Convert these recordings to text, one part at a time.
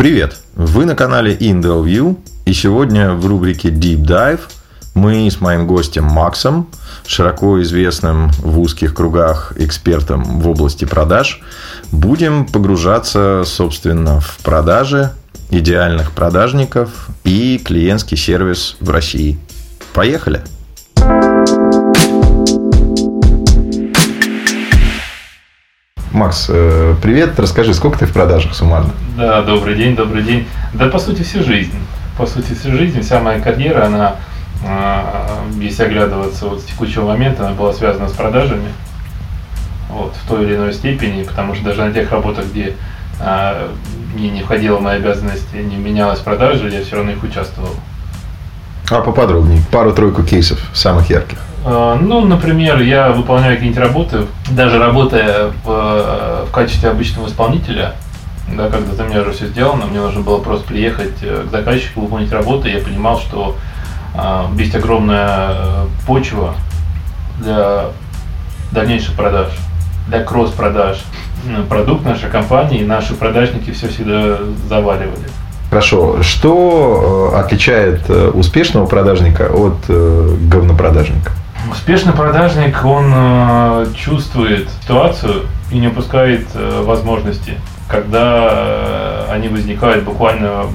Привет! Вы на канале Indel View, и сегодня в рубрике Deep Dive мы с моим гостем Максом, широко известным в узких кругах экспертом в области продаж, будем погружаться, собственно, в продажи идеальных продажников и клиентский сервис в России. Поехали! Макс, э, привет. Расскажи, сколько ты в продажах суммарно? Да, добрый день, добрый день. Да, по сути, всю жизнь. По сути, всю жизнь, вся моя карьера, она, а, если оглядываться вот с текущего момента, она была связана с продажами. Вот, в той или иной степени, потому что даже на тех работах, где а, мне не входило в мои обязанности, не менялась продажа, я все равно их участвовал. А поподробнее, пару-тройку кейсов самых ярких. А, ну, например, я выполняю какие-нибудь работы, даже работая в, в качестве обычного исполнителя, да, когда за меня уже все сделано, мне нужно было просто приехать э, к заказчику, выполнить работу, я понимал, что э, есть огромная э, почва для дальнейших продаж, для кросс-продаж. Продукт нашей компании, наши продажники все всегда заваливали. Хорошо. Что отличает успешного продажника от говнопродажника? Успешный продажник, он э, чувствует ситуацию и не упускает э, возможности, когда э, они возникают буквально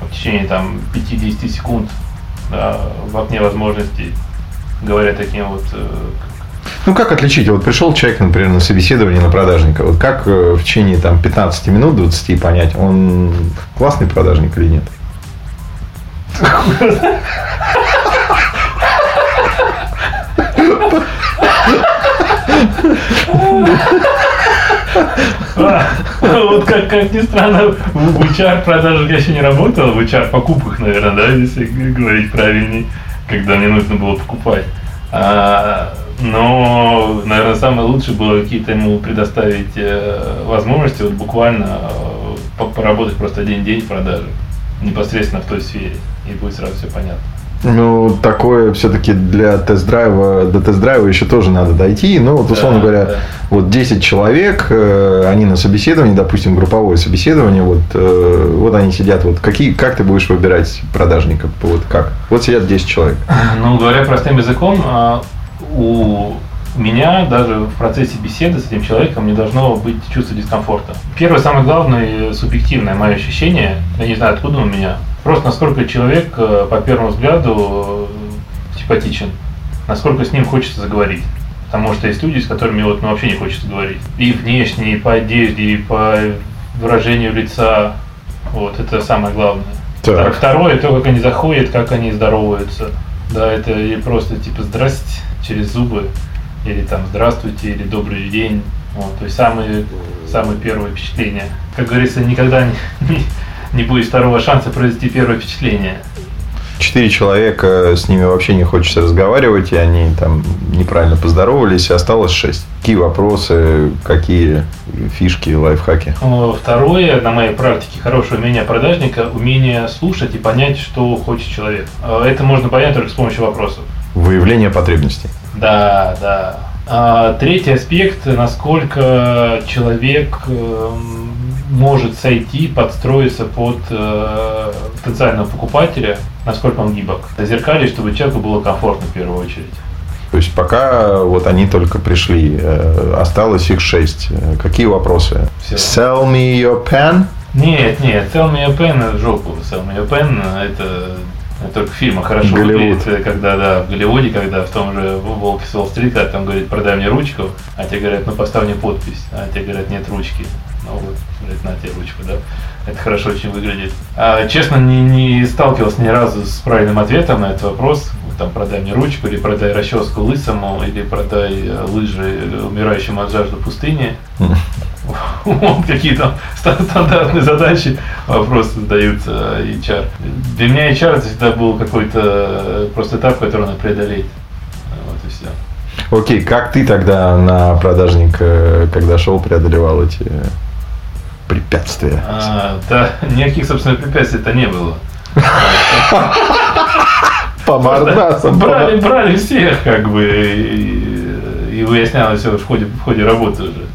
в течение там 5-10 секунд да, в окне возможностей, говоря таким вот э, ну, как отличить? Вот пришел человек, например, на собеседование на продажника. Вот как э, в течение там, 15 минут, 20 понять, он классный продажник или нет? Вот как, как ни странно, в HR продажах я еще не работал, в HR покупках, наверное, да, если говорить правильнее, когда мне нужно было покупать. А, но, наверное, самое лучшее было какие-то ему предоставить э, возможности вот буквально э, поработать просто один день в продаже, непосредственно в той сфере, и будет сразу все понятно. Ну, такое все-таки для тест-драйва, до тест-драйва еще тоже надо дойти. Ну, вот, условно да, говоря, да. вот 10 человек, э, они на собеседовании, допустим, групповое собеседование, вот, э, вот они сидят, вот какие, как ты будешь выбирать продажников? Вот как? Вот сидят 10 человек. Ну, говоря простым языком, а, у меня даже в процессе беседы с этим человеком не должно быть чувства дискомфорта. Первое, самое главное, субъективное мое ощущение, я не знаю, откуда у меня, Просто насколько человек э, по первому взгляду э, симпатичен, насколько с ним хочется заговорить. Потому что есть люди, с которыми вот, ну, вообще не хочется говорить. И внешне, и по одежде, и по выражению лица. Вот, это самое главное. Так. Второе, то, как они заходят, как они здороваются. Да, это или просто типа здрасте через зубы, или там здравствуйте, или добрый день. Вот, то есть самые, самые первые впечатления. Как говорится, никогда не, не, будет второго шанса произвести первое впечатление. Четыре человека, с ними вообще не хочется разговаривать, и они там неправильно поздоровались, и осталось шесть. Какие вопросы, какие фишки, лайфхаки? Второе, на моей практике, хорошее умение продажника, умение слушать и понять, что хочет человек. Э, это можно понять только с помощью вопросов. Выявление потребностей. Да, да. А третий аспект, насколько человек эм, может сойти, подстроиться под э, потенциального покупателя, насколько он гибок. Зеркали, чтобы человеку было комфортно в первую очередь. То есть пока вот они только пришли, э, осталось их шесть. Какие вопросы? Все. Sell me your pen? Нет, нет, sell me your pen это жопу. Sell me your pen это только в фильмах хорошо Голливуд. выглядит, когда да, в Голливуде, когда в том же Волке с Уолл-стрит, когда там говорит, продай мне ручку, а тебе говорят, ну поставь мне подпись, а тебе говорят, нет ручки. Ну вот, говорит, на ручку, да. Это хорошо очень выглядит. А, честно, не, не сталкивался ни разу с правильным ответом на этот вопрос. Там, продай мне ручку, или продай расческу лысому, или продай э, лыжи умирающему от жажды пустыне. Вот какие там стандартные задачи, вопросы задаются HR. Для меня HR это всегда был какой-то э, просто этап, который надо преодолеть. Вот и все. Окей, как ты тогда на продажник, э, когда шел, преодолевал эти препятствия? А, да, никаких, собственно, препятствий-то не было. По мордасам. Брали, брали всех, как бы, и, и выяснялось все в ходе, в ходе работы уже.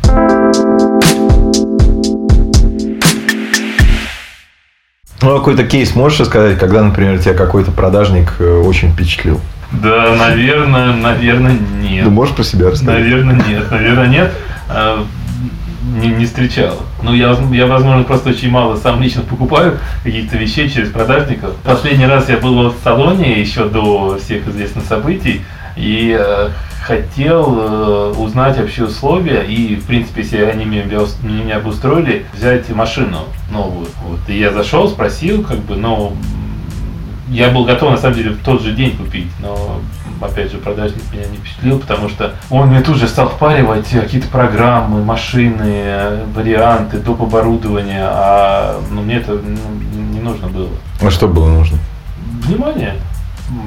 Ну, какой-то кейс можешь рассказать, когда, например, тебя какой-то продажник э, очень впечатлил? Да, наверное, наверное, нет. Ну, можешь про себя рассказать? Наверное, нет. Наверное, нет. Не, не встречал. Ну, я, я, возможно, просто очень мало сам лично покупаю каких-то вещей через продажников. Последний раз я был в салоне еще до всех известных событий. И э, хотел э, узнать вообще условия и, в принципе, если они меня, меня обустроили, взять машину новую. Вот. И я зашел, спросил, как бы, но я был готов, на самом деле, в тот же день купить, но, опять же, продажник меня не впечатлил, потому что он мне тут же стал впаривать какие-то программы, машины, варианты, доп. оборудования, а ну, мне это ну, не нужно было. А что было нужно? Внимание.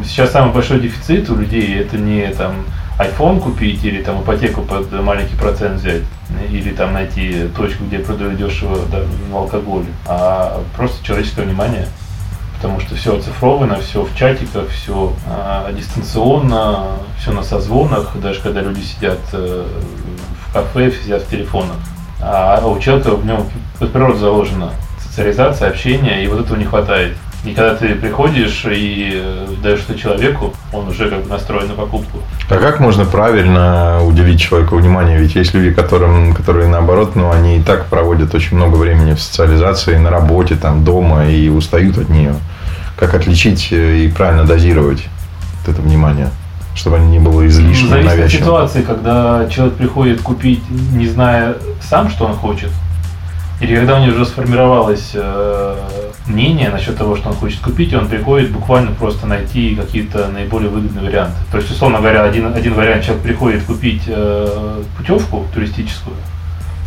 Сейчас самый большой дефицит у людей это не там iPhone купить или там ипотеку под маленький процент взять или там найти точку, где продают дешево да, алкоголь, а просто человеческое внимание. Потому что все оцифровано, все в чатиках, все а, дистанционно, все на созвонах, даже когда люди сидят э, в кафе, сидят в телефонах. А у человека в нем под природу заложена социализация, общение, и вот этого не хватает. И когда ты приходишь и э, даешь это человеку, он уже как бы настроен на покупку. А как можно правильно уделить человеку внимание? Ведь есть люди, которым, которые наоборот, ну, они и так проводят очень много времени в социализации, на работе, там, дома и устают от нее. Как отличить э, и правильно дозировать вот это внимание? чтобы они не было излишне Зависит навязчивым. от ситуации, когда человек приходит купить, не зная сам, что он хочет, или когда у него уже сформировалось э, мнение насчет того, что он хочет купить, и он приходит буквально просто найти какие-то наиболее выгодные варианты. То есть, условно говоря, один, один вариант человек приходит купить э, путевку туристическую,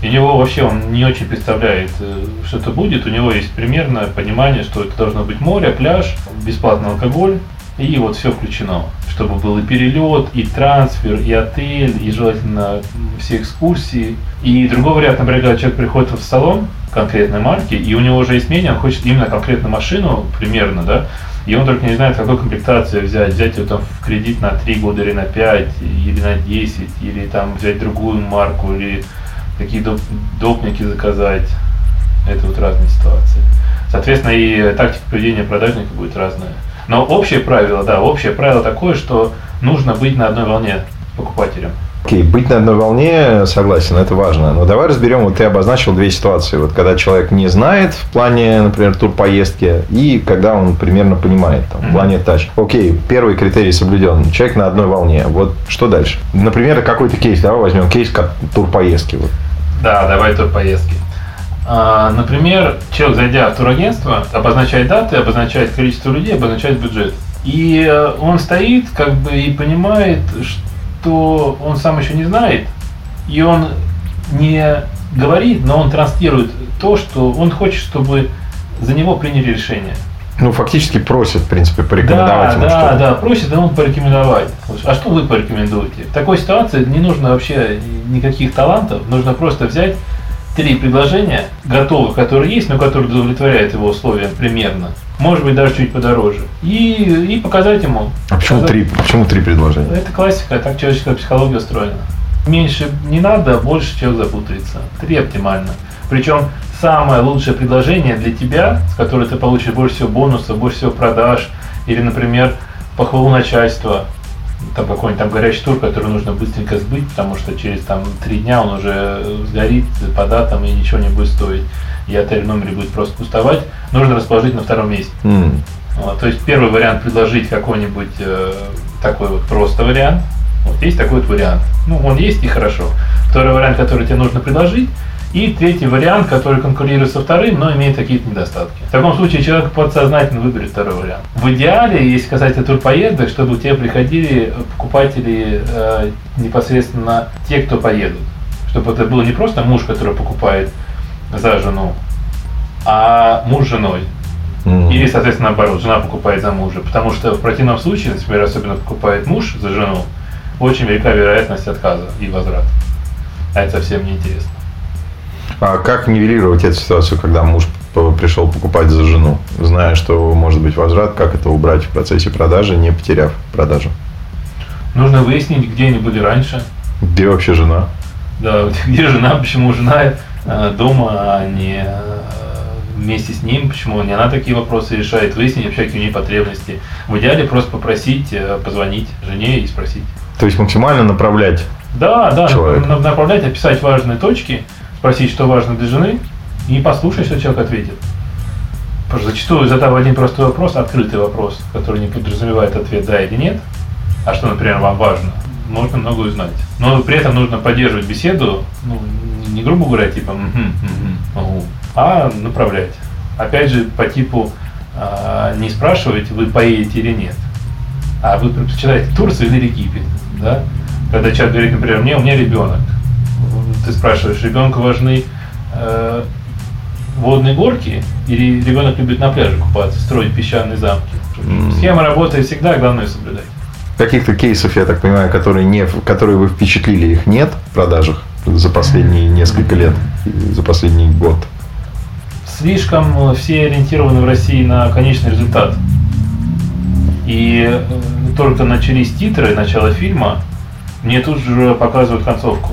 и у него вообще он не очень представляет, э, что это будет. У него есть примерное понимание, что это должно быть море, пляж, бесплатный алкоголь, и вот все включено. Чтобы был и перелет, и трансфер, и отель, и желательно все экскурсии. И другой вариант, например, когда человек приходит в салон конкретной марки, и у него уже есть мнение, он хочет именно конкретную машину, примерно, да, и он только не знает, какую комплектацию взять. Взять ее там в кредит на 3 года или на 5, или на 10, или там взять другую марку, или какие доп допники заказать. Это вот разные ситуации. Соответственно, и тактика поведения продажника будет разная. Но общее правило, да, общее правило такое, что нужно быть на одной волне с покупателем. Окей, okay, быть на одной волне, согласен, это важно. Но давай разберем, вот ты обозначил две ситуации. Вот когда человек не знает в плане, например, турпоездки, и когда он примерно понимает там, в плане тач. Окей, okay, первый критерий соблюден. Человек на одной волне. Вот что дальше? Например, какой-то кейс, давай возьмем кейс как турпоездки. Вот. Да, давай турпоездки. А, например, человек, зайдя в турагентство, обозначает даты, обозначает количество людей, обозначает бюджет. И э, он стоит как бы и понимает, что он сам еще не знает, и он не говорит, но он транслирует то, что он хочет, чтобы за него приняли решение. Ну, фактически просит, в принципе, порекомендовать да, ему да, что-то. Да, просит ему порекомендовать. А что вы порекомендуете? В такой ситуации не нужно вообще никаких талантов, нужно просто взять три предложения готовых, которые есть, но которые удовлетворяют его условиям примерно. Может быть, даже чуть подороже. И, и показать ему. А почему показать. три, почему три предложения? Это классика, так человеческая психология устроена. Меньше не надо, больше человек запутается. Три оптимально. Причем самое лучшее предложение для тебя, с которой ты получишь больше всего бонусов, больше всего продаж, или, например, похвалу начальства, там какой-нибудь там горячий тур, который нужно быстренько сбыть, потому что через там три дня он уже сгорит по датам и ничего не будет стоить, и отель в номере будет просто пустовать, нужно расположить на втором месте. Mm. Вот, то есть первый вариант предложить какой-нибудь э, такой вот просто вариант. Вот есть такой вот вариант. Ну, он есть и хорошо. Второй вариант, который тебе нужно предложить, и третий вариант, который конкурирует со вторым, но имеет какие-то недостатки. В таком случае человек подсознательно выберет второй вариант. В идеале, если касательно турпоездок, чтобы у тебя приходили покупатели э, непосредственно те, кто поедут. Чтобы это был не просто муж, который покупает за жену, а муж с женой. Mm-hmm. Или, соответственно, наоборот, жена покупает за мужа. Потому что в противном случае, например, особенно покупает муж за жену, очень велика вероятность отказа и возврата. А это совсем неинтересно. А как нивелировать эту ситуацию, когда муж пришел покупать за жену, зная, что может быть возврат, как это убрать в процессе продажи, не потеряв продажу? Нужно выяснить, где они были раньше. Где вообще жена? Да, где жена, почему жена э, дома, а не, вместе с ним, почему не она такие вопросы решает, выяснить вообще, какие у нее потребности. В идеале просто попросить, э, позвонить жене и спросить. То есть максимально направлять Да, да, Человека. на- направлять, описать важные точки, спросить, что важно для жены, и послушать, что человек ответит. Потому что зачастую, задав один простой вопрос, открытый вопрос, который не подразумевает ответ «да» или «нет», а что, например, вам важно, можно много узнать. Но при этом нужно поддерживать беседу, ну, не грубо говоря, типа «мгм, мгм, ау», а направлять. Опять же, по типу а, не спрашивать, вы поедете или нет, а вы предпочитаете Турцию или Египет, да? Когда человек говорит, например, мне, у меня ребенок, ты спрашиваешь, ребенку важны э, водные горки или ребенок любит на пляже купаться, строить песчаные замки? М. Схема работы всегда, главное соблюдать. каких-то кейсов, я так понимаю, которые, не, которые вы впечатлили, их нет в продажах за последние несколько лет, за последний год. слишком все ориентированы в России на конечный результат. И э, только начались титры, начало фильма, мне тут же показывают концовку.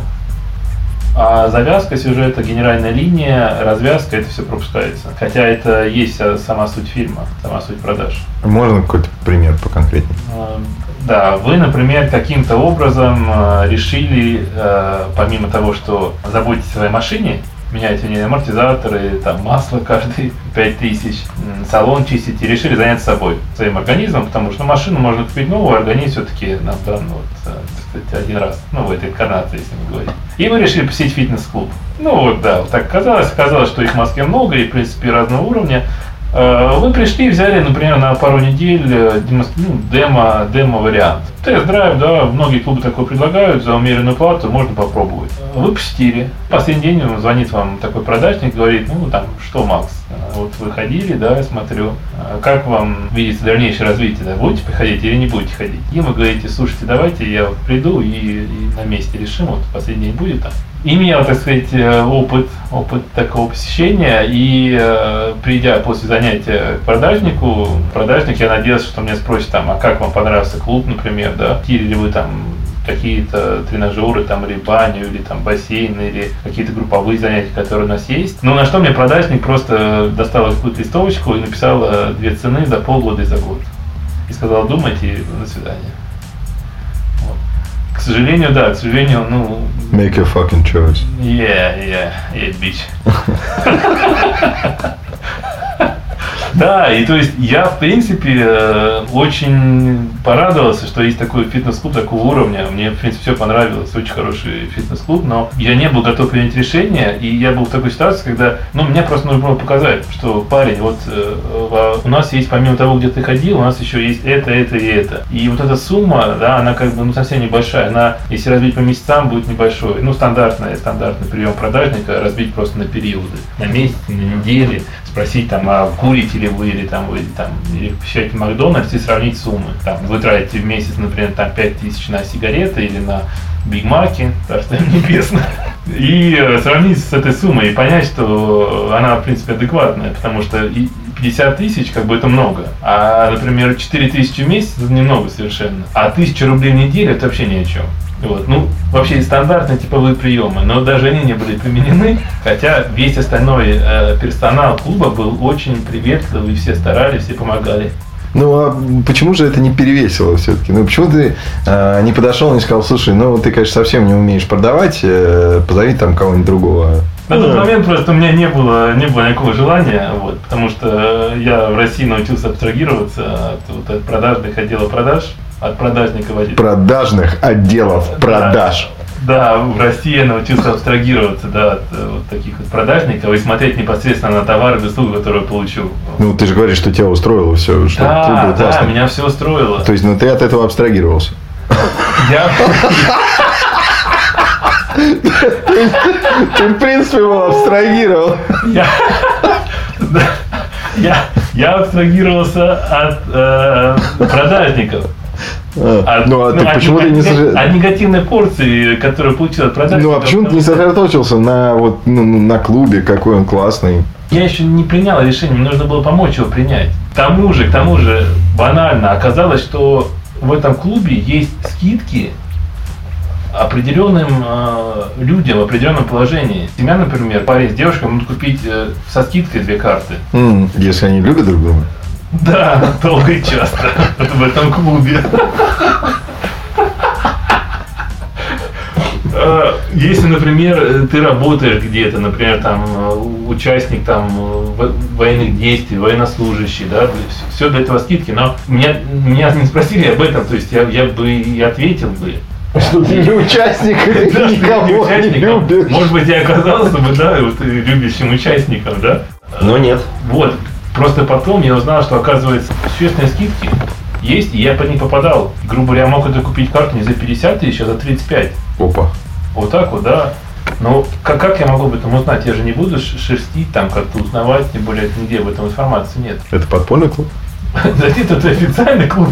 А завязка сюжета, генеральная линия, развязка, это все пропускается. Хотя это есть сама суть фильма, сама суть продаж. Можно какой-то пример поконкретнее? Э, Да, вы, например, каким-то образом э, решили, э, помимо того, что заботитесь о своей машине, меняете в ней амортизаторы, там масло каждые 5000, м, салон чистите, и решили заняться собой, своим организмом, потому что машину можно купить новую, а организм все-таки нам дан вот, э, сказать, один раз, ну, в этой инкарнации, если мы говорим. И вы решили посетить фитнес-клуб. Ну вот, да, вот так казалось, казалось, что их в Москве много, и, в принципе, разного уровня. Э, Вы пришли и взяли, например, на пару недель э, демонс- ну, демо, демо-вариант. Тест-драйв, да, многие клубы такой предлагают, за умеренную плату можно попробовать. Вы посетили. Последний день он звонит вам такой продажник, говорит, ну там, что, Макс, вот вы ходили, да, я смотрю, э, как вам видится дальнейшее развитие, да, будете приходить или не будете ходить? И вы говорите, слушайте, давайте я приду и, и на месте решим, вот последний день будет там. Имел, так сказать, э, опыт, опыт такого посещения, и э, придя после занятия к продажнику, продажник, я надеялся, что меня спросит там, а как вам понравился клуб, например, да, хотели ли вы там какие-то тренажеры, там, или баню, или там бассейн, или какие-то групповые занятия, которые у нас есть. Ну, на что мне продажник просто достал какую-то листовочку и написал две цены за полгода и за год. И сказал, думайте, до свидания. Вот. К сожалению, да, к сожалению, ну, Make your fucking choice. Yeah, yeah, yeah, bitch. Да, и то есть я, в принципе, э, очень порадовался, что есть такой фитнес-клуб такого уровня. Мне, в принципе, все понравилось, очень хороший фитнес-клуб, но я не был готов принять решение, и я был в такой ситуации, когда, ну, мне просто нужно было показать, что, парень, вот э, у нас есть, помимо того, где ты ходил, у нас еще есть это, это и это. И вот эта сумма, да, она как бы, ну, совсем небольшая, она, если разбить по месяцам, будет небольшой. Ну, стандартный, стандартный прием продажника, разбить просто на периоды. На месяц, на недели, спросить там, а курите ли вы, или там, вы там, или посещаете Макдональдс и сравнить суммы. Там, вы тратите в месяц, например, там 5000 на сигареты или на Биг Маки, Царство им небесное, и э, сравнить с этой суммой и понять, что она, в принципе, адекватная, потому что и 50 тысяч, как бы это много, а, например, 4 тысячи в месяц это немного совершенно, а 1000 рублей в неделю это вообще ни о чем. Вот. Ну, вообще стандартные типовые приемы, но даже они не были применены, хотя весь остальной э, персонал клуба был очень приветливый, все старались, все помогали. Ну, а почему же это не перевесило все-таки? Ну, почему ты э, не подошел и не сказал, слушай, ну, ты, конечно, совсем не умеешь продавать, э, позови там кого-нибудь другого. На тот момент просто у меня не было, не было никакого желания, вот, потому что я в России научился абстрагироваться от, вот, от продажных отделов продаж, от продажника водителя. Продажных отделов продаж. Да, в России я научился абстрагироваться да, от э, вот таких вот продажников и смотреть непосредственно на товары и услуги, которые я получу. Ну, ты же говоришь, что тебя устроило все, что Да, был да, классный. меня все устроило. То есть, ну, ты от этого абстрагировался. Я, Ты, в принципе, его абстрагировал. я, я, я абстрагировался от э, продажников. От, Ну, а ты от почему ты не сожа- От негативной порции, которую получил от продажников. Ну, а почему ты не сосредоточился на, вот, ну, на клубе, какой он классный? Я еще не принял решение, мне нужно было помочь его принять. К тому же, к тому же, банально оказалось, что в этом клубе есть скидки определенным э, людям в определенном положении. Семья, например, парень с девушкой могут купить э, со скидкой две карты. М, Если они любят друг друга. Да, долго и часто. В этом клубе. Э, Если, например, ты работаешь где-то, например, там э, участник там э, во- военных действий, военнослужащий, да, все для этого скидки, но меня, меня не спросили об этом, то есть я, я бы и ответил бы. Что ты не участник, не никого не любишь. Может быть, я оказался бы, да, вот, э, любящим участником, да. Но нет. Вот. Просто потом я узнал, что, оказывается, существенные скидки есть, и я по ним попадал. Грубо говоря, я мог это купить карту не за 50 тысяч, а за 35. Опа. Вот так вот, да. Но как, как я могу об этом узнать? Я же не буду шерстить, там как-то узнавать, тем более нигде об этом информации нет. Это подпольный клуб? Да нет, это официальный клуб.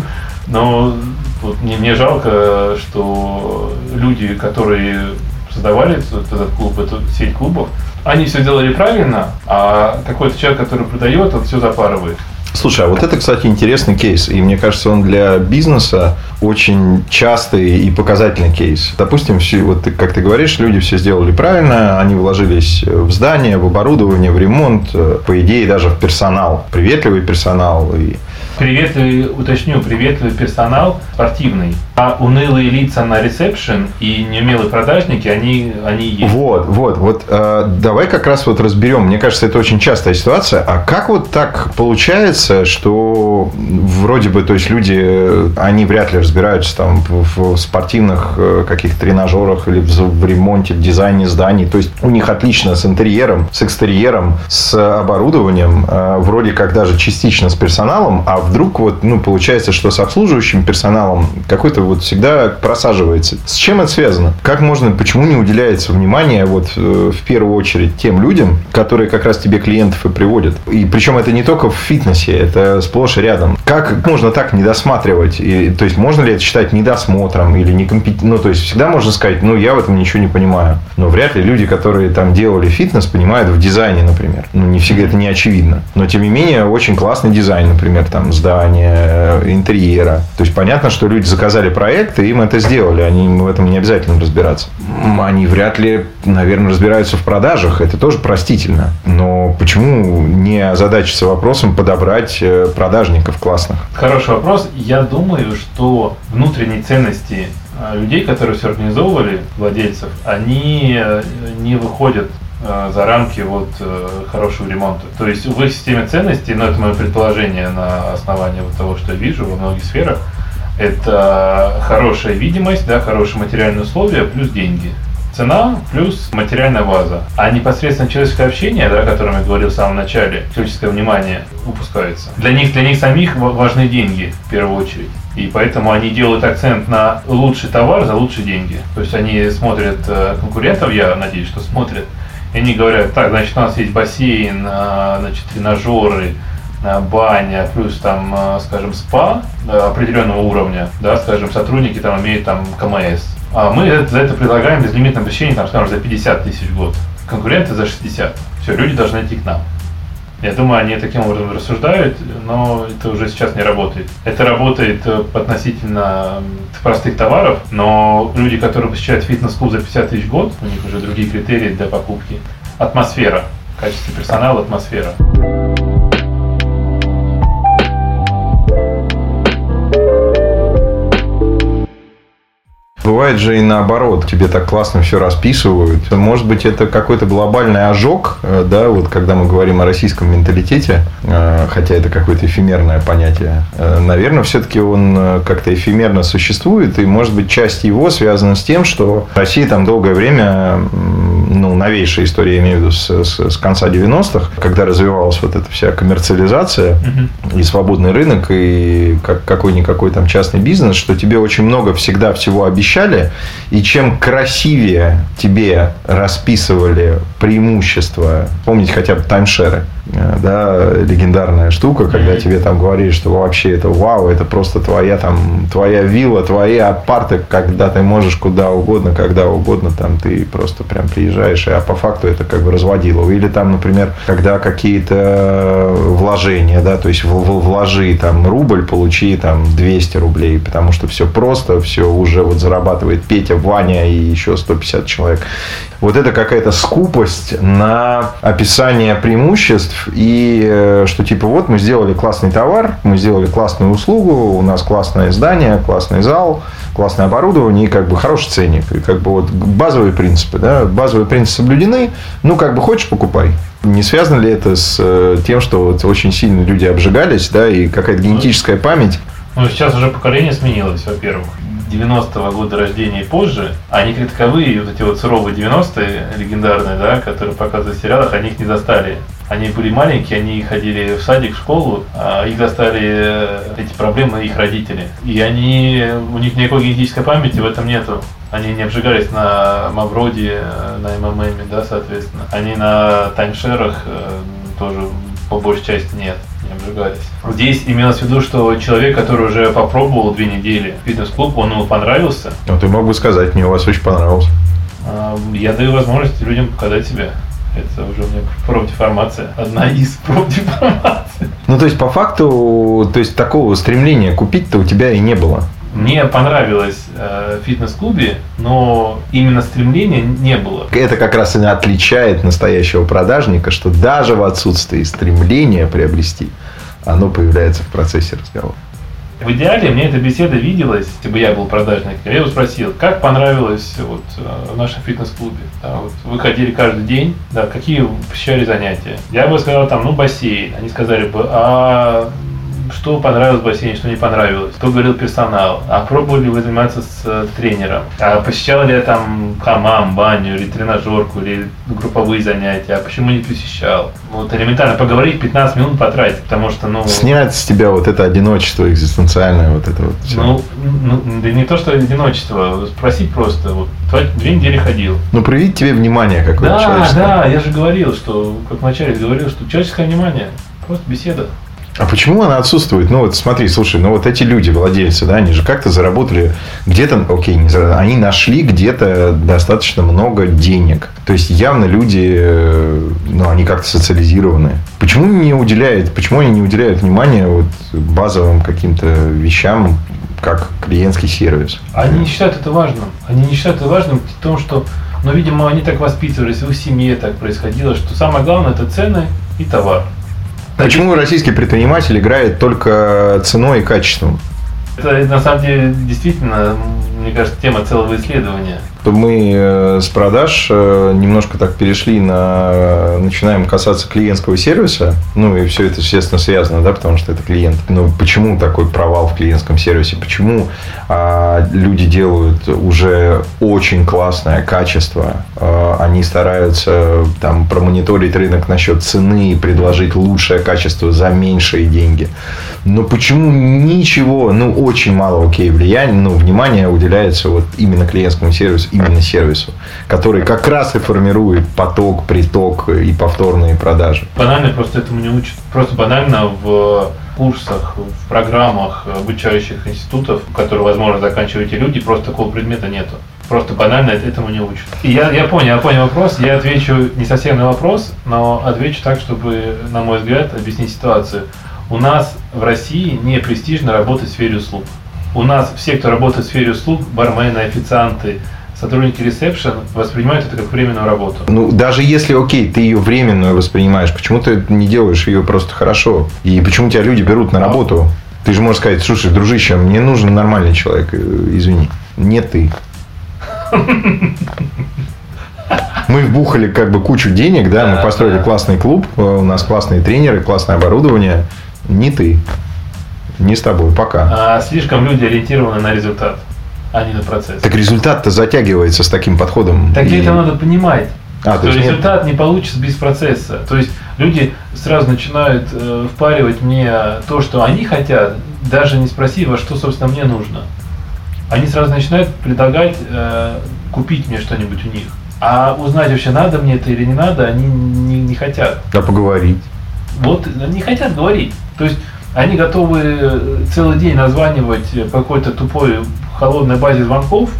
Но вот мне, мне жалко, что люди, которые создавали этот, клуб, эту сеть клубов, они все делали правильно, а какой-то человек, который продает, он все запарывает. Слушай, а вот это, кстати, интересный кейс. И мне кажется, он для бизнеса очень частый и показательный кейс. Допустим, все, вот как ты говоришь, люди все сделали правильно, они вложились в здание, в оборудование, в ремонт, э, по идее, даже в персонал. Приветливый персонал. И... Приветливый, уточню, приветливый персонал спортивный, а унылые лица на ресепшн и неумелые продажники, они, они есть. Вот, вот, вот. э, давай как раз вот разберем. Мне кажется, это очень частая ситуация. А как вот так получается, что вроде бы, то есть люди, э, они вряд ли разбираются там в, спортивных э, каких-то тренажерах или в, в ремонте, в дизайне зданий. То есть у них отлично с интерьером, с экстерьером, с оборудованием, э, вроде как даже частично с персоналом, а вдруг вот, ну, получается, что с обслуживающим персоналом какой-то вот всегда просаживается. С чем это связано? Как можно, почему не уделяется внимание вот э, в первую очередь тем людям, которые как раз тебе клиентов и приводят? И причем это не только в фитнесе, это сплошь и рядом. Как можно так не досматривать? И, то есть можно ли это считать недосмотром или некомпетентным? Ну, то есть всегда можно сказать, ну, я в этом ничего не понимаю. Но вряд ли люди, которые там делали фитнес, понимают в дизайне, например. Ну, не всегда это не очевидно. Но, тем не менее, очень классный дизайн, например, там, здания, э, интерьера. То есть понятно, что люди заказали проект, и им это сделали. Они в этом не обязательно разбираться. Они вряд ли, наверное, разбираются в продажах. Это тоже простительно. Но почему не озадачиться вопросом подобрать э, продажников классных? Хороший вопрос. Я думаю, что внутренние ценности э, людей, которые все организовывали, владельцев, они не выходят за рамки вот э, хорошего ремонта. То есть в их системе ценностей, но это мое предположение на основании вот того, что я вижу во многих сферах, это хорошая видимость, да, хорошие материальные условия плюс деньги. Цена плюс материальная база. А непосредственно человеческое общение, да, о котором я говорил в самом начале, человеческое внимание упускается. Для них, для них самих ва- важны деньги в первую очередь. И поэтому они делают акцент на лучший товар за лучшие деньги. То есть они смотрят э, конкурентов, я надеюсь, что смотрят, и они говорят, так, значит, у нас есть бассейн, а, значит, тренажеры, а, баня, плюс там, а, скажем, спа определенного уровня, да, скажем, сотрудники там имеют там КМС. А мы за это предлагаем безлимитное посещение, там, скажем, за 50 тысяч в год. Конкуренты за 60. Все, люди должны идти к нам. Я думаю, они таким образом рассуждают, но это уже сейчас не работает. Это работает э, относительно простых товаров, но люди, которые посещают фитнес-клуб за 50 тысяч в год, у них уже другие критерии для покупки. Атмосфера. Качество персонала, атмосфера. Бывает же и наоборот, тебе так классно все расписывают. Может быть, это какой-то глобальный ожог, э, да, вот когда мы говорим о российском менталитете, э, хотя это какое-то эфемерное понятие, э, наверное, все-таки он как-то эфемерно существует, и, может быть, часть его связана с тем, что Россия там долгое время, ну, новейшая история, я имею в виду, с, с- с конца 90-х, когда развивалась вот эта вся коммерциализация, и свободный рынок, и как, какой-никакой там частный бизнес, что тебе очень много всегда всего обещали, и чем красивее тебе расписывали преимущества, помните хотя бы таймшеры, да, легендарная штука, когда тебе там говорили, что вообще это вау, это просто твоя там, твоя вилла, твои апарты, когда ты можешь куда угодно, когда угодно, там ты просто прям приезжаешь, а по факту это как бы разводило. Или там, например, когда какие-то вложения, да, то есть вложи там рубль, получи там 200 рублей, потому что все просто, все уже вот зарабатывает Петя, Ваня и еще 150 человек. Вот это какая-то скупость на описание преимуществ и э, что типа вот мы сделали классный товар, мы сделали классную услугу, у нас классное здание, классный зал, классное оборудование и как бы хороший ценник. И как бы вот базовые принципы, да, базовые принципы соблюдены, ну как бы хочешь покупай. Не связано ли это с э, тем, что вот очень сильно люди обжигались, да, и какая-то генетическая память? Ну, сейчас уже поколение сменилось, во-первых. 90-го года рождения и позже, они как таковые, вот эти вот суровые 90-е легендарные, да, которые показывают в сериалах, они их не застали. Они были маленькие, они ходили в садик, в школу, а их достали э, эти проблемы их родители. И они, у них никакой генетической памяти в этом нету. Они не обжигались на Мавроде, э, на МММ, да, соответственно. Они на таймшерах э, тоже по большей части нет, не обжигались. Здесь имелось в виду, что человек, который уже попробовал две недели фитнес-клуб, он ему понравился. Ну, ты мог бы сказать, мне у вас очень понравился. Я даю возможность людям показать себя. Это уже у меня профдеформация. Одна из профдеформаций. Ну, то есть, по факту, то есть, такого стремления купить-то у тебя и не было. Мне понравилось э, в фитнес-клубе, но именно стремления не было. Это как раз и отличает настоящего продажника, что даже в отсутствии стремления приобрести, оно появляется в процессе разговора. В идеале мне эта беседа виделась, если бы я был продажником. Я его спросил, как понравилось вот, э, в нашем фитнес-клубе. Да, вот вы ходили каждый день, да, какие посещали занятия. Я бы сказал, там, ну, бассейн. Они сказали бы, а что понравилось в бассейне, что не понравилось, кто говорил персонал, а пробовали ли вы заниматься с э, тренером, а посещал ли я там хамам, баню или тренажерку, или групповые занятия, а почему не посещал. Вот элементарно поговорить, 15 минут потратить, потому что, ну... Снять с тебя вот это одиночество экзистенциальное, вот это вот все. Ну, ну да не то, что одиночество, спросить просто, вот, две недели ходил. Ну, проявить тебе внимание какое-то Да, да, я же говорил, что, как вначале говорил, что человеческое внимание, просто беседа. А почему она отсутствует? Ну вот смотри, слушай, ну вот эти люди, владельцы, да, они же как-то заработали где-то, окей, не заработали, они нашли где-то достаточно много денег. То есть явно люди, э, ну они как-то социализированы. Почему не уделяют, почему они не уделяют внимания вот базовым каким-то вещам, как клиентский сервис? Они не считают это важным. Они не считают это важным в том, что, ну, видимо, они так воспитывались, в их семье так происходило, что самое главное это цены и товар. Почему российский предприниматель играет только ценой и качеством? Это на самом деле действительно, мне кажется, тема целого исследования то мы э, с продаж э, немножко так перешли на... Начинаем касаться клиентского сервиса. Ну, и все это, естественно, связано, да, потому что это клиент. Но почему такой провал в клиентском сервисе? Почему а, люди делают уже очень классное качество? А, они стараются там промониторить рынок насчет цены и предложить лучшее качество за меньшие деньги. Но почему ничего, ну, очень мало, окей, влияния, ну, внимания уделяется вот именно клиентскому сервису именно сервису, который как раз и формирует поток, приток и повторные продажи. Банально просто этому не учат. Просто банально в курсах, в программах обучающих институтов, которые, возможно, заканчиваете люди, просто такого предмета нету. Просто банально этому не учат. И я, я понял, я понял вопрос. Я отвечу не совсем на вопрос, но отвечу так, чтобы, на мой взгляд, объяснить ситуацию. У нас в России не престижно работать в сфере услуг. У нас все, кто работает в сфере услуг, бармены, официанты, сотрудники ресепшн воспринимают это как временную работу. Ну, даже если, окей, ты ее временную воспринимаешь, почему ты не делаешь ее просто хорошо? И почему тебя люди берут на работу? Ты же можешь сказать, слушай, дружище, мне нужен нормальный человек, э, извини. Не ты. Мы вбухали как бы кучу денег, да, мы построили классный клуб, э, у нас классные тренеры, классное оборудование. Не ты. Не с тобой, пока. А слишком люди ориентированы на результат а не на процесс. Так результат-то затягивается с таким подходом. Так и... это надо понимать. А, что результат нет... не получится без процесса. То есть люди сразу начинают э, впаривать мне то, что они хотят, даже не спросив, во что, собственно, мне нужно. Они сразу начинают предлагать э, купить мне что-нибудь у них. А узнать вообще надо мне это или не надо, они не, не хотят. А поговорить? Вот не хотят говорить. То есть они готовы э, целый день названивать по какой-то тупой холодной базе звонков,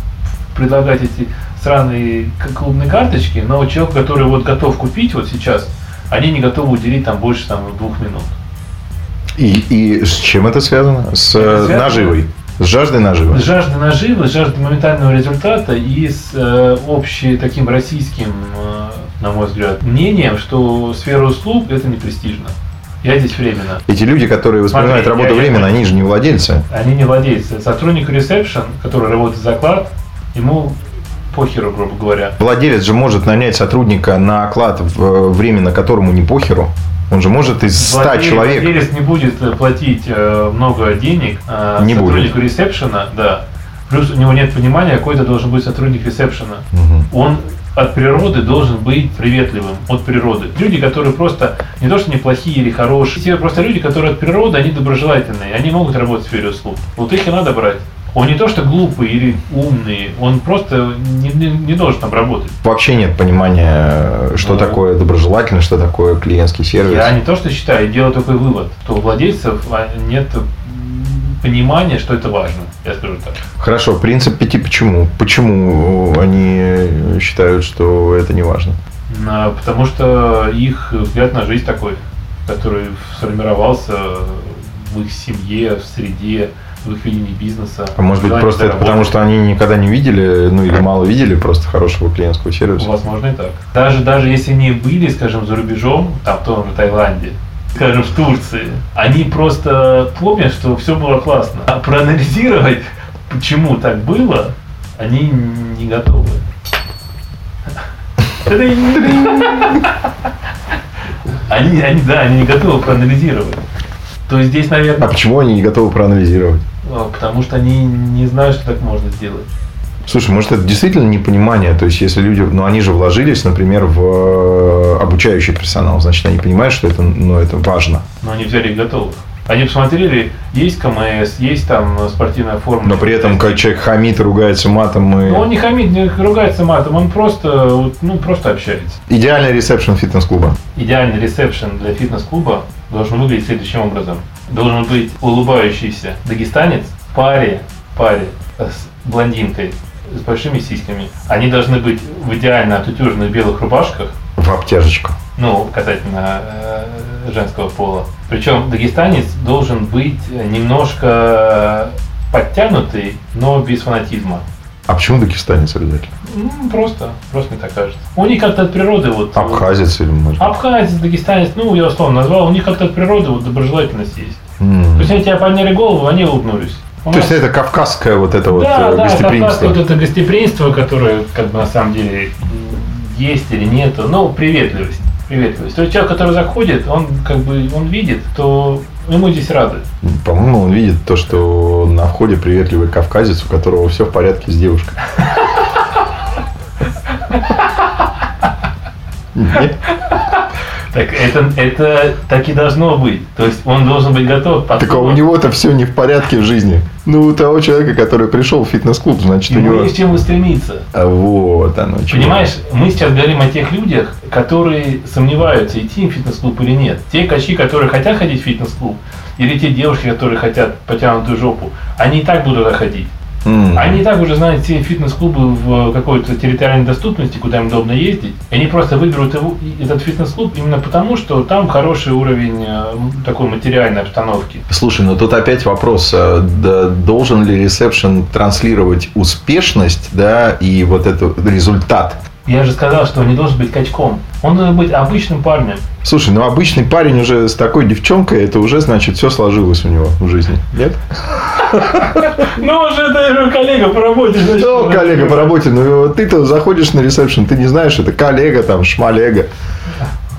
предлагать эти сраные клубные карточки, но человек, который вот готов купить вот сейчас, они не готовы уделить там больше там, двух минут. И, и с чем это связано? С это связано? наживой? С жаждой наживы? С жаждой наживы, с жаждой моментального результата и с э, общим таким российским, э, на мой взгляд, мнением, что сфера услуг это не престижно. Я здесь временно. Эти люди, которые воспринимают Смотри, работу я, временно, я, они же не владельцы. Они не владельцы. Сотрудник ресепшн, который работает за оклад, ему похеру, грубо говоря. Владелец же может нанять сотрудника на оклад в время, которому не похеру. Он же может из 100 владелец, человек... Владелец не будет э, платить э, много денег э, не сотруднику будет. ресепшена, да. Плюс у него нет понимания, какой это должен быть сотрудник ресепшена. Угу. Он от природы должен быть приветливым, от природы. Люди, которые просто не то что неплохие или хорошие, те просто люди, которые от природы, они доброжелательные, они могут работать в сфере услуг. Вот их и надо брать. Он не то что глупый или умный, он просто не, не, не должен там работать. Вообще нет понимания, что ну, такое доброжелательность, что такое клиентский сервис. Я не то что считаю, делаю такой вывод, что у владельцев а, нет понимания, что это важно, я скажу так. Хорошо, принцип пяти почему? Почему они считают, что это не важно? Потому что их взгляд на жизнь такой, который сформировался в их семье, в среде, в их видении бизнеса. А может быть просто это потому, что они никогда не видели, ну или мало видели просто хорошего клиентского сервиса? Возможно и так. Даже, даже если они были, скажем, за рубежом, там в том же Таиланде, скажем, в Турции, они просто помнят, что все было классно. А проанализировать, почему так было, они не готовы. Они, они, да, они не готовы проанализировать. То есть здесь, наверное... А почему они не готовы проанализировать? А, потому что они не знают, что так можно сделать. Слушай, может это действительно непонимание? То есть, если люди, ну они же вложились, например, в э, обучающий персонал, значит, они понимают, что это, ну, это важно. Но они взяли готовых. Они посмотрели, есть КМС, есть там спортивная форма. Но при этом, как человек хамит, ругается матом и... Ну, он не хамит, не ругается матом, он просто, ну, просто общается. Идеальный ресепшн фитнес-клуба. Идеальный ресепшн для фитнес-клуба должен выглядеть следующим образом. Должен быть улыбающийся дагестанец в паре, паре с блондинкой, с большими сиськами. Они должны быть в идеально отутюженных белых рубашках. В обтяжечку. Ну, касательно э, женского пола. Причем дагестанец должен быть немножко подтянутый, но без фанатизма. А почему дагестанец обязательно? Ну, просто, просто мне так кажется. У них как-то от природы вот... Абхазец или может Абхазец, дагестанец, ну, я условно назвал, у них как-то от природы вот доброжелательность есть. Mm. То есть они тебя подняли голову, они улыбнулись. У То нас... есть это кавказское вот это вот да, э, да, гостеприимство. вот это гостеприимство, которое как бы на самом деле есть или нет, ну, приветливость приветливость. То есть человек, который заходит, он как бы он видит, то ему здесь рады. По-моему, он видит то, что на входе приветливый кавказец, у которого все в порядке с девушкой. Нет? Так это, это так и должно быть. То есть он должен быть готов. Так а у него-то все не в порядке в жизни. Ну, у того человека, который пришел в фитнес-клуб, значит, Ему у него... есть чем стремиться. А вот оно. Чего. Понимаешь, мы сейчас говорим о тех людях, которые сомневаются, идти в фитнес-клуб или нет. Те качи, которые хотят ходить в фитнес-клуб, или те девушки, которые хотят потянутую жопу, они и так будут ходить. Mm. Они и так уже знают все фитнес-клубы в какой-то территориальной доступности, куда им удобно ездить. И они просто выберут его, этот фитнес-клуб именно потому, что там хороший уровень э, такой материальной обстановки. Слушай, ну тут опять вопрос, э, да, должен ли ресепшн транслировать успешность, да, и вот этот результат я же сказал, что он не должен быть качком. Он должен быть обычным парнем. Слушай, ну обычный парень уже с такой девчонкой, это уже значит все сложилось у него в жизни, нет? Ну, уже это коллега по работе. Ну, коллега по работе. Ну, ты-то заходишь на ресепшн, ты не знаешь, это коллега, там, шмалега.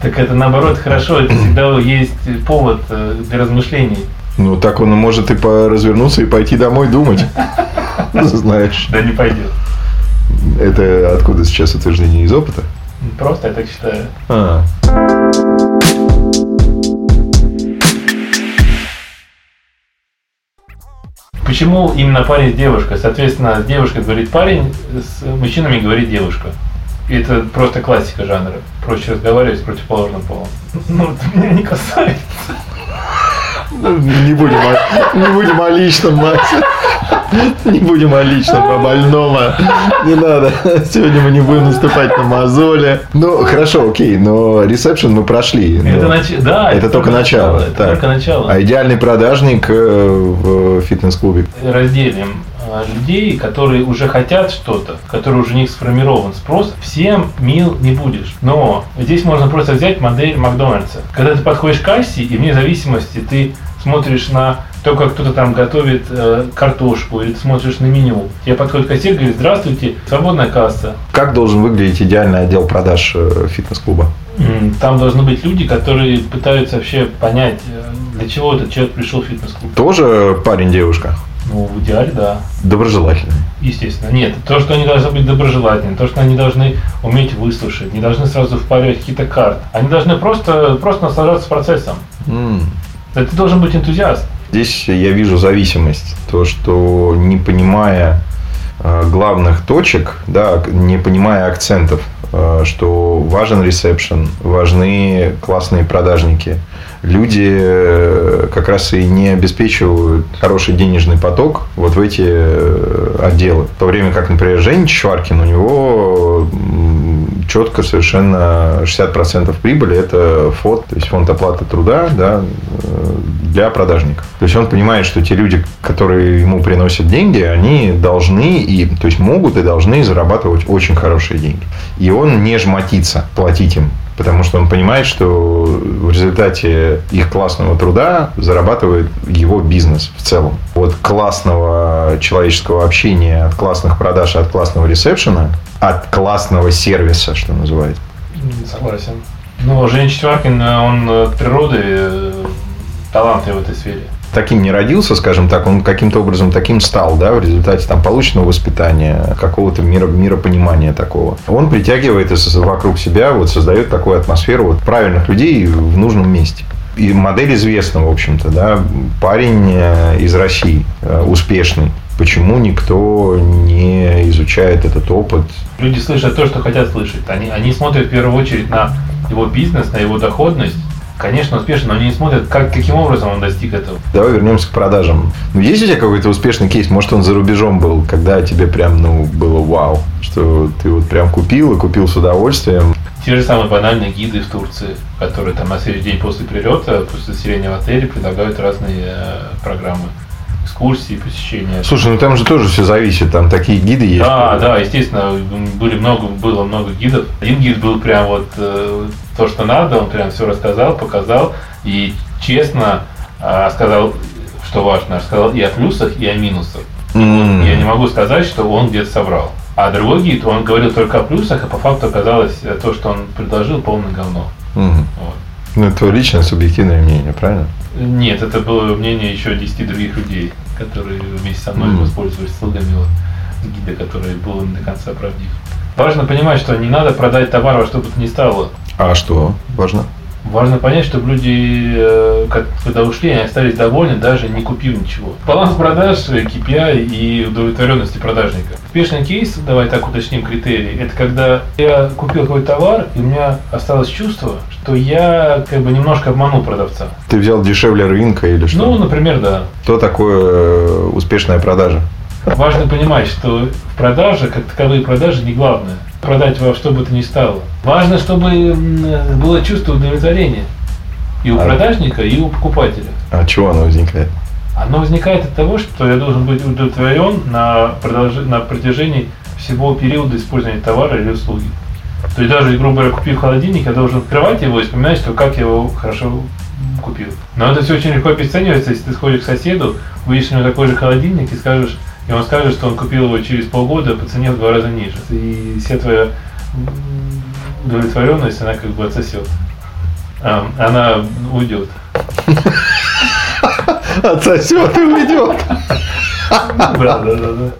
Так это наоборот хорошо, это всегда есть повод э, для размышлений. Ну, так он может и развернуться и пойти домой думать. Знаешь. Да не пойдет. Это откуда сейчас утверждение из опыта? Просто я так считаю. А. Почему именно парень с девушкой? Соответственно, с девушкой говорит парень, с мужчинами говорит девушка. И это просто классика жанра. Проще разговаривать с противоположным полом. Ну, это меня не касается. Не будем, о, не будем о личном, Макс. Не будем о личном, о больном. Не надо. Сегодня мы не будем наступать на мозоли. Ну, хорошо, окей, но ресепшн мы прошли. Это, нач... да, это, это только начало. Это так. только начало. А идеальный продажник э, в фитнес-клубе? Разделим а, людей, которые уже хотят что-то, которые уже у них сформирован спрос, всем мил не будешь. Но здесь можно просто взять модель Макдональдса. Когда ты подходишь к кассе, и вне зависимости ты смотришь на то, как кто-то там готовит э, картошку, или ты смотришь на меню. Тебе подходит кассир и говорит, здравствуйте, свободная касса. Как должен выглядеть идеальный отдел продаж э, фитнес-клуба? Там должны быть люди, которые пытаются вообще понять, э, для чего этот человек пришел в фитнес-клуб. Тоже парень-девушка? Ну, в идеале, да. Доброжелательные. Естественно. Нет, то, что они должны быть доброжелательными, то, что они должны уметь выслушать, не должны сразу впаривать какие-то карты. Они должны просто, просто наслаждаться процессом. Mm. Ты должен быть энтузиаст. Здесь я вижу зависимость. То, что не понимая э, главных точек, да, не понимая акцентов, э, что важен ресепшн, важны классные продажники, люди э, как раз и не обеспечивают хороший денежный поток вот в эти отделы. В то время как, например, Женя Чваркин, у него четко совершенно 60% прибыли – это фонд, то есть фонд оплаты труда да, для продажников. То есть он понимает, что те люди, которые ему приносят деньги, они должны и, то есть могут и должны зарабатывать очень хорошие деньги. И он не жмотится платить им потому что он понимает, что в результате их классного труда зарабатывает его бизнес в целом. От классного человеческого общения, от классных продаж, от классного ресепшена, от классного сервиса, что называется. Согласен. Ну, Женя Четваркин, он от природы э, таланты в этой сфере таким не родился, скажем так, он каким-то образом таким стал, да, в результате там полученного воспитания, какого-то мира, миропонимания такого. Он притягивает вокруг себя, вот создает такую атмосферу вот правильных людей в нужном месте. И модель известна, в общем-то, да, парень э, из России, э, успешный. Почему никто не изучает этот опыт? Люди слышат то, что хотят слышать. Они, они смотрят в первую очередь на его бизнес, на его доходность, Конечно, успешно, но они не смотрят, как, каким образом он достиг этого. Давай вернемся к продажам. Ну, есть у тебя какой-то успешный кейс? Может, он за рубежом был, когда тебе прям, ну, было вау, что ты вот прям купил и купил с удовольствием. Те же самые банальные гиды в Турции, которые там на следующий день после прилета, после заселения в отеле предлагают разные э, программы экскурсии, посещения. Слушай, ну там же тоже все зависит, там такие гиды есть. Да, да, естественно, были много, было много гидов. Один гид был прям вот э, то, что надо, он прям все рассказал, показал и честно э, сказал, что важно, сказал и о плюсах, и о минусах. Mm. Я не могу сказать, что он где-то соврал. А другой гид, он говорил только о плюсах, а по факту оказалось э, то, что он предложил, полное говно. Mm. Вот. Ну, это личное субъективное мнение, правильно? Нет, это было мнение еще 10 других людей, которые вместе со мной mm. воспользовались услугами вот, гида, который был не до конца правдив. Важно понимать, что не надо продать товар во что бы то ни стало. А что важно? Важно понять, чтобы люди, э, когда ушли, они остались довольны, даже не купив ничего. Баланс продаж, KPI и удовлетворенности продажника. Успешный кейс, давай так уточним критерии, это когда я купил какой-то товар, и у меня осталось чувство, что я как бы немножко обманул продавца. Ты взял дешевле рынка или что? Ну, например, да. Что такое э, успешная продажа? Важно понимать, что в продаже, как таковые продажи, не главное. Продать во что бы то ни стало. Важно, чтобы было чувство удовлетворения. И у а... продажника, и у покупателя. А чего оно возникает? Оно возникает от того, что я должен быть удовлетворен на, продолж... на протяжении всего периода использования товара или услуги. То есть даже, грубо говоря, купив холодильник, я должен открывать его и вспоминать, что как я его хорошо купил. Но это все очень легко обесценивается, если ты сходишь к соседу, увидишь у него такой же холодильник и скажешь, и он скажет, что он купил его через полгода по цене в два раза ниже. И вся твоя удовлетворенность, она как бы отсосет. А, она уйдет. Отсосет и уйдет. Да, да, да, да.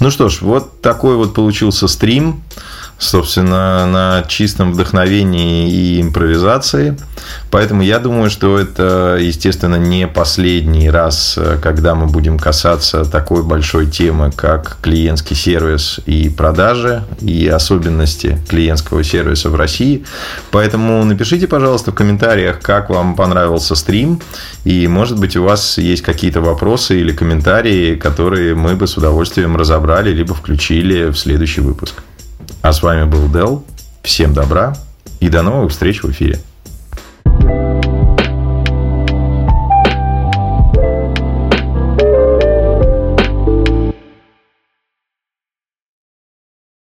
Ну что ж, вот такой вот получился стрим. Собственно, на чистом вдохновении и импровизации. Поэтому я думаю, что это, естественно, не последний раз, когда мы будем касаться такой большой темы, как клиентский сервис и продажи, и особенности клиентского сервиса в России. Поэтому напишите, пожалуйста, в комментариях, как вам понравился стрим, и, может быть, у вас есть какие-то вопросы или комментарии, которые мы бы с удовольствием разобрали, либо включили в следующий выпуск. А с вами был Дел. Всем добра и до новых встреч в эфире.